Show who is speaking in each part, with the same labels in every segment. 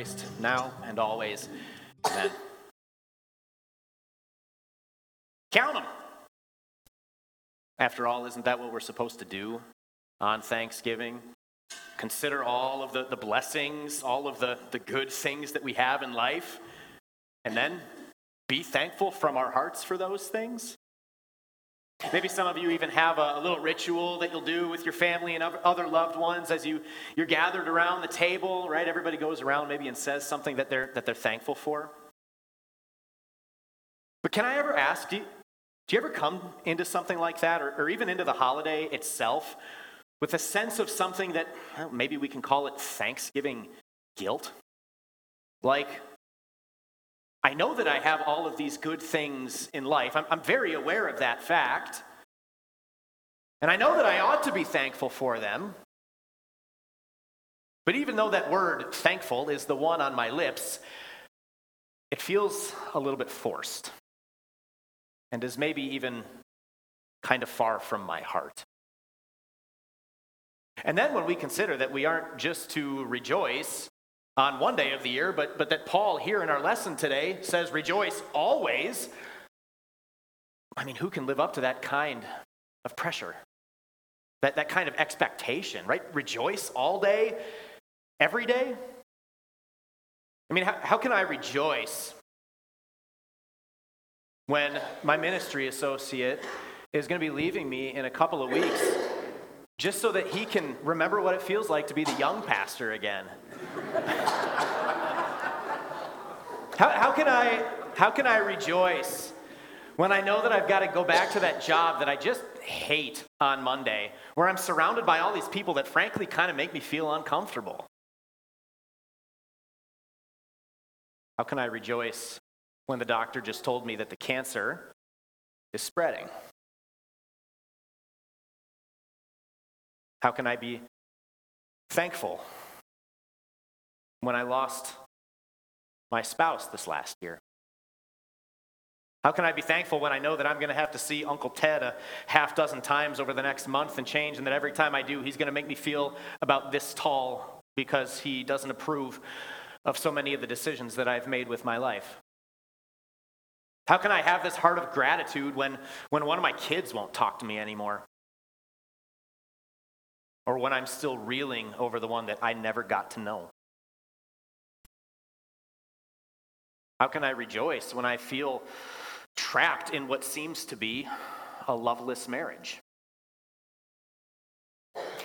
Speaker 1: Christ, now and always. Amen. Count them. After all, isn't that what we're supposed to do on Thanksgiving? Consider all of the, the blessings, all of the, the good things that we have in life, and then be thankful from our hearts for those things? Maybe some of you even have a, a, little ritual that you'll do with your family and other loved ones as you, you're gathered around the table, right? Everybody goes around maybe and says something that they're, that they're thankful for. But can I ever ask, do you, do you ever come into something like that, or, or even into the holiday itself, with a sense of something that well, maybe we can call it Thanksgiving guilt? Like, I know that I have all of these good things in life. I'm, I'm, very aware of that fact. And I know that I ought to be thankful for them. But even though that word thankful is the one on my lips, it feels a little bit forced and is maybe even kind of far from my heart. And then when we consider that we aren't just to rejoice on one day of the year, but, but that Paul here in our lesson today says, rejoice always. I mean, who can live up to that kind of pressure? That, that kind of expectation, right? Rejoice all day, every day? I mean, how, how can I rejoice when my ministry associate is going to be leaving me in a couple of weeks just so that he can remember what it feels like to be the young pastor again? how, how, can I, how can I rejoice when I know that I've got to go back to that job that I just hate on Monday, where I'm surrounded by all these people that frankly kind of make me feel uncomfortable? How can I rejoice when the doctor just told me that the cancer is spreading? How can I be thankful when I lost my spouse this last year? How can I be thankful when I know that I'm going to have to see Uncle Ted a half dozen times over the next month and change, and that every time I do, he's going to make me feel about this tall because he doesn't approve of so many of the decisions that I've made with my life? How can I have this heart of gratitude when, when one of my kids won't talk to me anymore? Or when I'm still reeling over the one that I never got to know? How can I rejoice when I feel trapped in what seems to be a loveless marriage?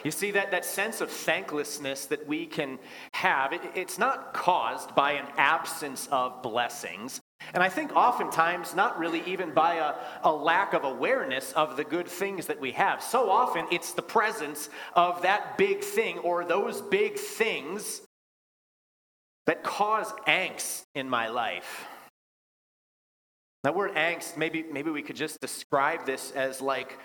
Speaker 1: You see, that, that sense of thanklessness that we can have, it, it's not caused by an absence of blessings. And I think oftentimes, not really even by a, a lack of awareness of the good things that we have. So often, it's the presence of that big thing or those big things that cause angst in my life. That word angst, maybe, maybe we could just describe this as like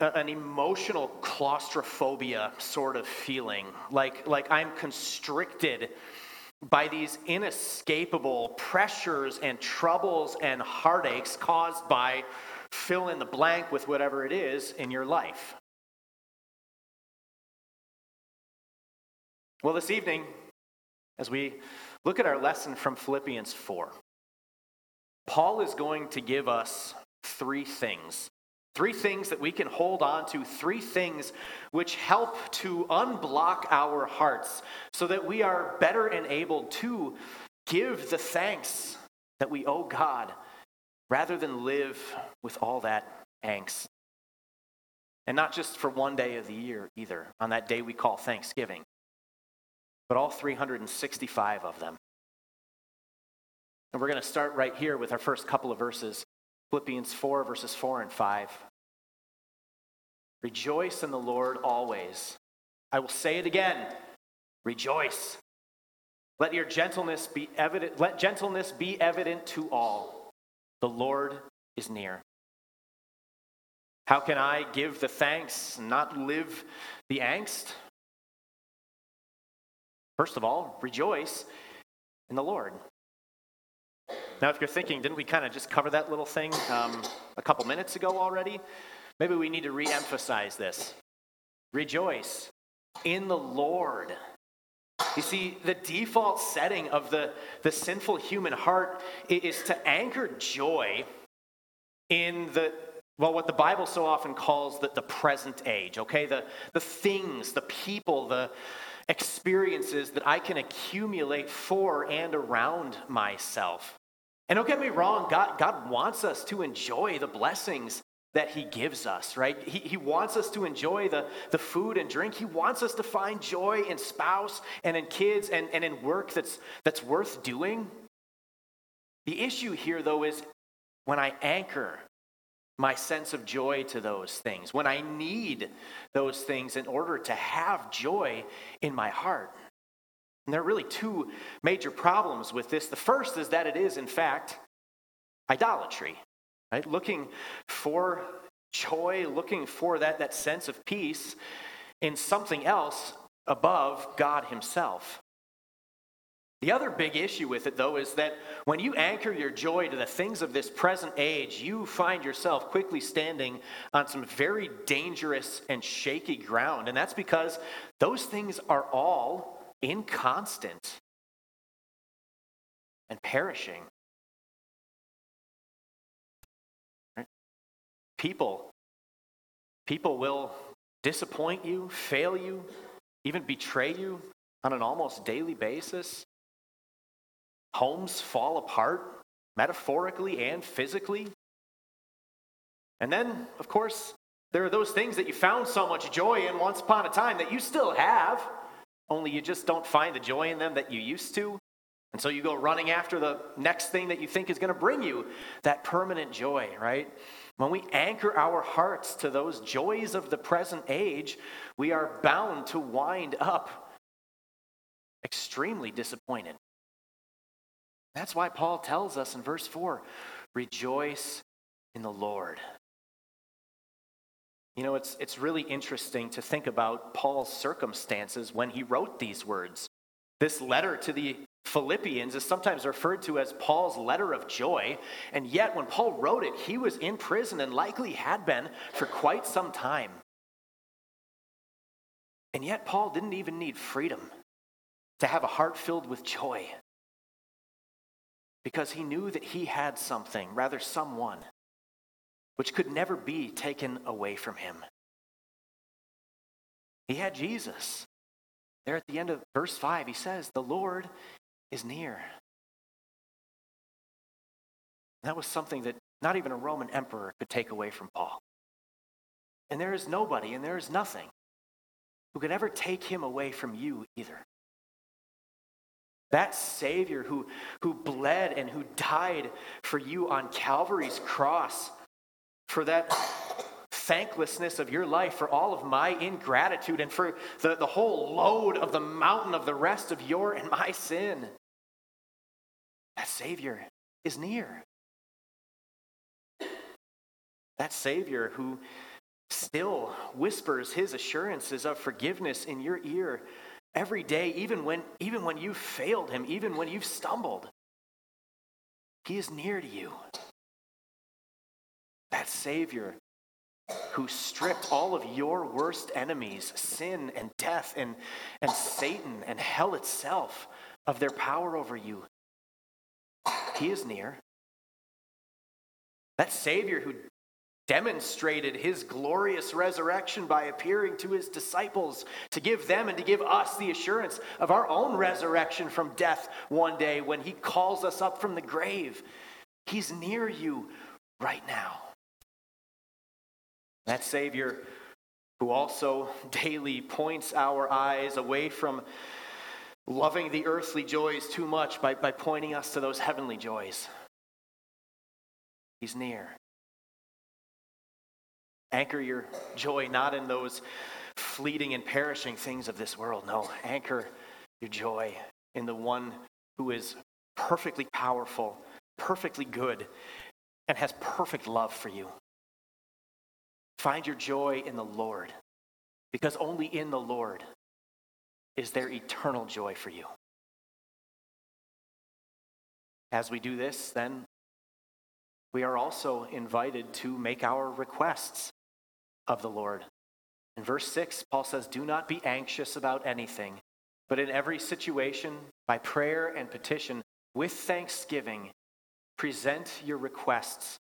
Speaker 1: a, an emotional claustrophobia sort of feeling, like, like I'm constricted by these inescapable pressures and troubles and heartaches caused by fill in the blank with whatever it is in your life. Well, this evening, as we look at our lesson from Philippians 4, Paul is going to give us three things. Three things that we can hold on to, three things which help to unblock our hearts so that we are better enabled to give the thanks that we owe God rather than live with all that angst. And not just for one day of the year either, on that day we call Thanksgiving but all 365 of them. And we're going to start right here with our first couple of verses Philippians 4, verses 4 and 5. Rejoice in the Lord always. I will say it again rejoice. Let your gentleness be evident, let gentleness be evident to all. The Lord is near. How can I give the thanks and not live the angst? First of all, rejoice in the Lord. Now, if you're thinking, didn't we kind of just cover that little thing um, a couple minutes ago already? Maybe we need to re emphasize this. Rejoice in the Lord. You see, the default setting of the, the sinful human heart is to anchor joy in the, well, what the Bible so often calls the, the present age, okay? The, the things, the people, the experiences that I can accumulate for and around myself. And don't get me wrong, God, God wants us to enjoy the blessings that he gives us, right? He, he wants us to enjoy the, the food and drink. He wants us to find joy in spouse and in kids and, and in work that's, that's worth doing. The issue here, though, is when I anchor my sense of joy to those things, when I need those things in order to have joy in my heart. And there are really two major problems with this. The first is that it is, in fact, idolatry right? Looking for joy, looking for that, that sense of peace in something else above God Himself. The other big issue with it, though, is that when you anchor your joy to the things of this present age, you find yourself quickly standing on some very dangerous and shaky ground. And that's because those things are all inconstant and perishing. People, people will disappoint you, fail you, even betray you on an almost daily basis. Homes fall apart, metaphorically and physically. And then, of course, there are those things that you found so much joy in once upon a time that you still have, only you just don't find the joy in them that you used to. And so you go running after the next thing that you think is going to bring you that permanent joy, right? When we anchor our hearts to those joys of the present age, we are bound to wind up extremely disappointed. That's why Paul tells us in verse 4 rejoice in the Lord. You know, it's, it's really interesting to think about Paul's circumstances when he wrote these words. This letter to the Philippians is sometimes referred to as Paul's letter of joy, and yet when Paul wrote it, he was in prison and likely had been for quite some time. And yet, Paul didn't even need freedom to have a heart filled with joy because he knew that he had something, rather, someone, which could never be taken away from him. He had Jesus. There at the end of verse 5, he says, The Lord is near. That was something that not even a Roman emperor could take away from Paul. And there is nobody and there is nothing who could ever take him away from you either. That Savior who, who bled and who died for you on Calvary's cross, for that thanklessness of your life, for all of my ingratitude, and for the, the whole load of the mountain of the rest of your and my sin. That Savior is near. That Savior who still whispers his assurances of forgiveness in your ear every day, even when, even when you've failed him, even when you've stumbled. He is near to you. That Savior who stripped all of your worst enemies, sin and death and, and Satan and hell itself, of their power over you. He is near. That Savior who demonstrated his glorious resurrection by appearing to his disciples to give them and to give us the assurance of our own resurrection from death one day when he calls us up from the grave. He's near you right now. That Savior who also daily points our eyes away from loving the earthly joys too much by, by pointing us to those heavenly joys. He's near. Anchor your joy not in those fleeting and perishing things of this world. No, anchor your joy in the one who is perfectly powerful, perfectly good, and has perfect love for you. Find your joy in the Lord, because only in the Lord is there eternal joy for you. As we do this, then we are also invited to make our requests of the Lord. In verse 6, Paul says, Do not be anxious about anything, but in every situation, by prayer and petition, with thanksgiving, present your requests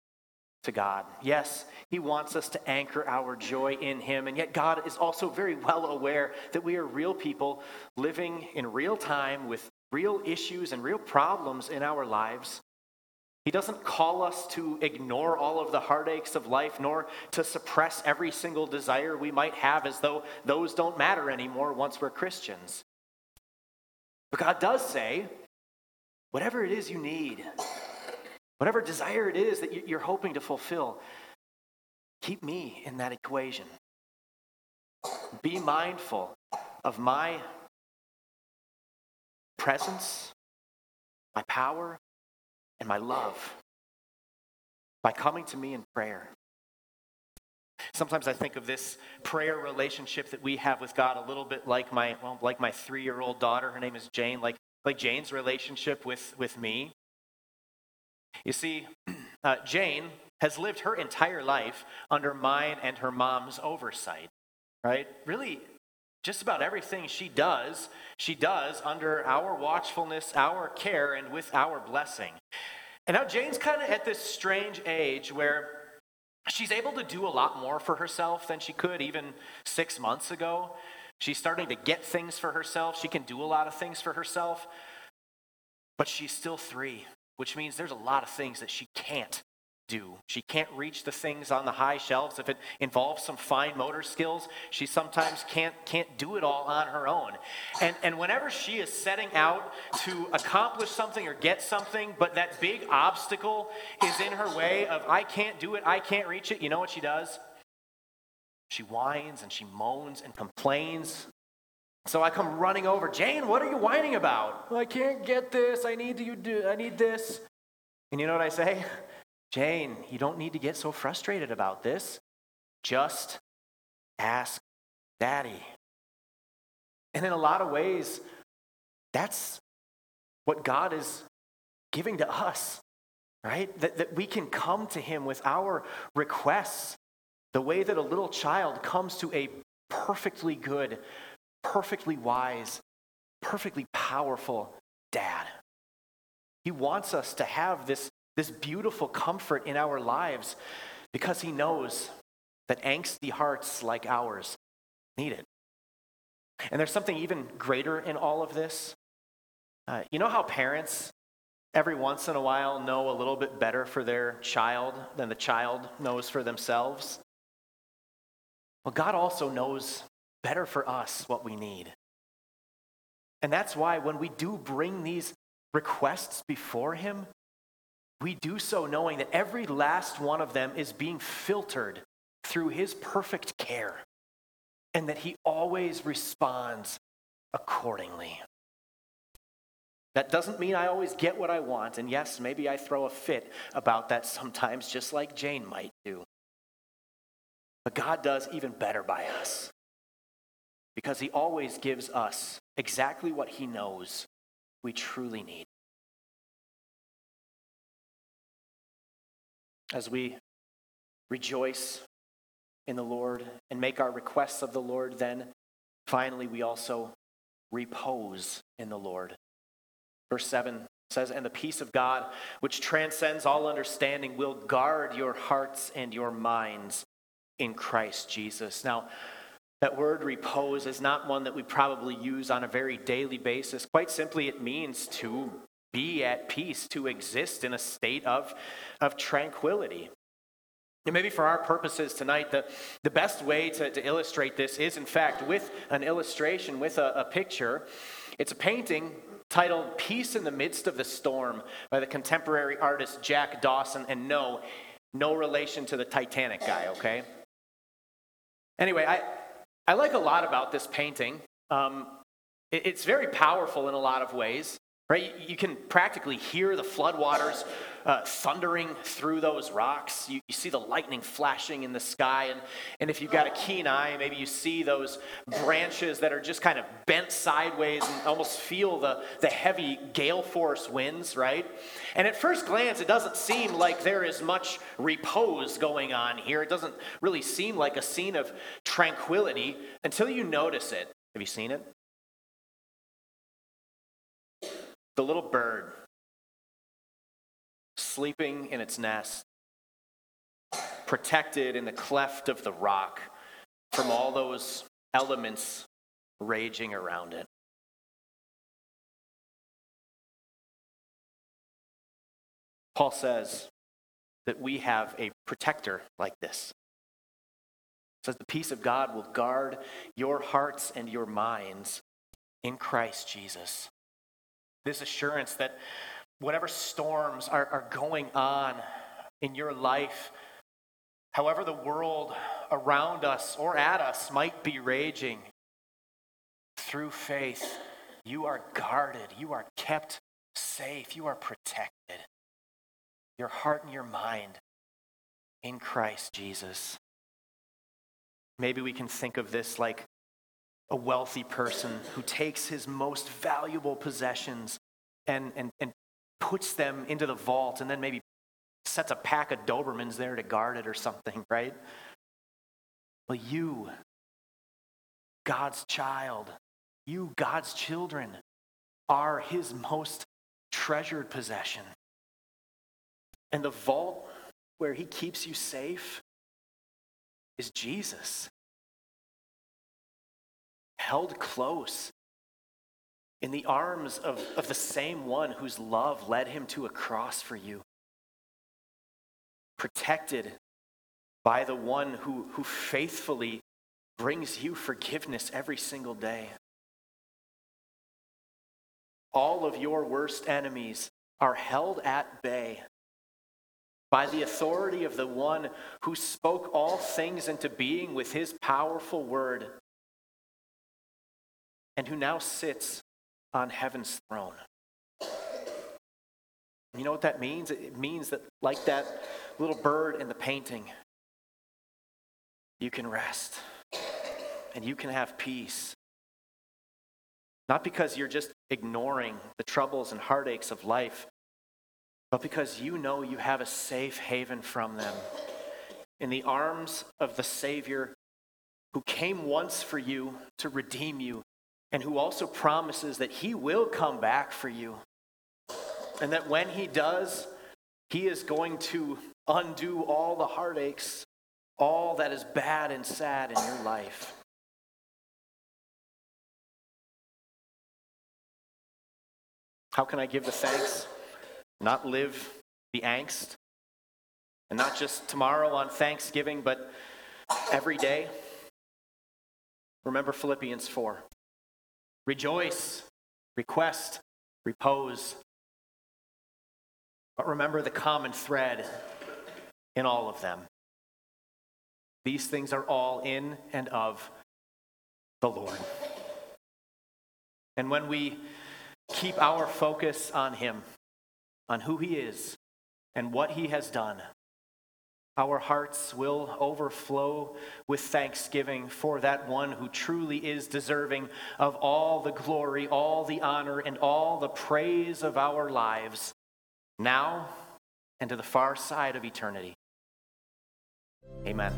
Speaker 1: to God. Yes, He wants us to anchor our joy in Him, and yet God is also very well aware that we are real people living in real time with real issues and real problems in our lives. He doesn't call us to ignore all of the heartaches of life, nor to suppress every single desire we might have as though those don't matter anymore once we're Christians. But God does say, whatever it is you need, whatever desire it is that you're hoping to fulfill, keep me in that equation. Be mindful of my presence, my power, and my love by coming to me in prayer. Sometimes I think of this prayer relationship that we have with God a little bit like my well, like my three-year-old daughter. Her name is Jane. Like like Jane's relationship with with me. You see, uh, Jane has lived her entire life under mine and her mom's oversight. Right? Really, just about everything she does, she does under our watchfulness, our care, and with our blessing. And now Jane's kind of at this strange age where she's able to do a lot more for herself than she could even six months ago. She's starting to get things for herself. She can do a lot of things for herself. But she's still three, which means there's a lot of things that she can't do. She can't reach the things on the high shelves. If it involves some fine motor skills, she sometimes can't, can't do it all on her own. And, and whenever she is setting out to accomplish something or get something, but that big obstacle is in her way of, I can't do it, I can't reach it, you know what she does? She whines and she moans and complains. So I come running over, Jane, what are you whining about? I can't get this. I need you do I need this. And you know what I say? Jane, you don't need to get so frustrated about this. Just ask daddy. And in a lot of ways, that's what God is giving to us, right? That, that we can come to Him with our requests the way that a little child comes to a perfectly good, perfectly wise, perfectly powerful dad. He wants us to have this this beautiful comfort in our lives because he knows that angsty hearts like ours need it. And there's something even greater in all of this. Uh, you know how parents every once in a while know a little bit better for their child than the child knows for themselves? Well, God also knows better for us what we need. And that's why when we do bring these requests before Him, we do so knowing that every last one of them is being filtered through his perfect care and that he always responds accordingly. That doesn't mean I always get what I want, and yes, maybe I throw a fit about that sometimes, just like Jane might do. But God does even better by us because he always gives us exactly what he knows we truly need. As we rejoice in the Lord and make our requests of the Lord, then finally we also repose in the Lord. Verse 7 says, And the peace of God, which transcends all understanding, will guard your hearts and your minds in Christ Jesus. Now, that word repose is not one that we probably use on a very daily basis. Quite simply, it means to be at peace, to exist in a state of, of tranquility. And maybe for our purposes tonight, the, the best way to, to illustrate this is, in fact, with an illustration, with a, a picture. It's a painting titled Peace in the Midst of the Storm by the contemporary artist Jack Dawson. And no, no relation to the Titanic guy, okay? Anyway, I, I like a lot about this painting. Um, it, it's very powerful in a lot of ways. Right? You can practically hear the floodwaters uh, thundering through those rocks. You, you, see the lightning flashing in the sky. And, and if you've got a keen eye, maybe you see those branches that are just kind of bent sideways and almost feel the, the heavy gale force winds, right? And at first glance, it doesn't seem like there is much repose going on here. It doesn't really seem like a scene of tranquility until you notice it. Have you seen it? The little bird sleeping in its nest, protected in the cleft of the rock from all those elements raging around it. Paul says that we have a protector like this. Says the peace of God will guard your hearts and your minds in Christ Jesus. This assurance that whatever storms are, are going on in your life, however the world around us or at us might be raging, through faith, you are guarded, you are kept safe, you are protected. Your heart and your mind in Christ Jesus. Maybe we can think of this like a wealthy person who takes his most valuable possessions and, and, and puts them into the vault and then maybe sets a pack of Dobermans there to guard it or something, right? Well, you, God's child, you, God's children, are his most treasured possession. And the vault where he keeps you safe is Jesus held close in the arms of, of the same one whose love led him to a cross for you, protected by the one who, who faithfully brings you forgiveness every single day. All of your worst enemies are held at bay by the authority of the one who spoke all things into being with his powerful word and who now sits on heaven's throne. You know what that means? It means that, like that little bird in the painting, you can rest and you can have peace. Not because you're just ignoring the troubles and heartaches of life, but because you know you have a safe haven from them in the arms of the Savior who came once for you to redeem you and who also promises that he will come back for you. And that when he does, he is going to undo all the heartaches, all that is bad and sad in your life. How can I give the thanks? Not live the angst. And not just tomorrow on Thanksgiving, but every day. Remember Philippians 4. Rejoice, request, repose. But remember the common thread in all of them. These things are all in and of the Lord. And when we keep our focus on Him, on who He is, and what He has done, our hearts will overflow with thanksgiving for that one who truly is deserving of all the glory, all the honor, and all the praise of our lives, now and to the far side of eternity. Amen.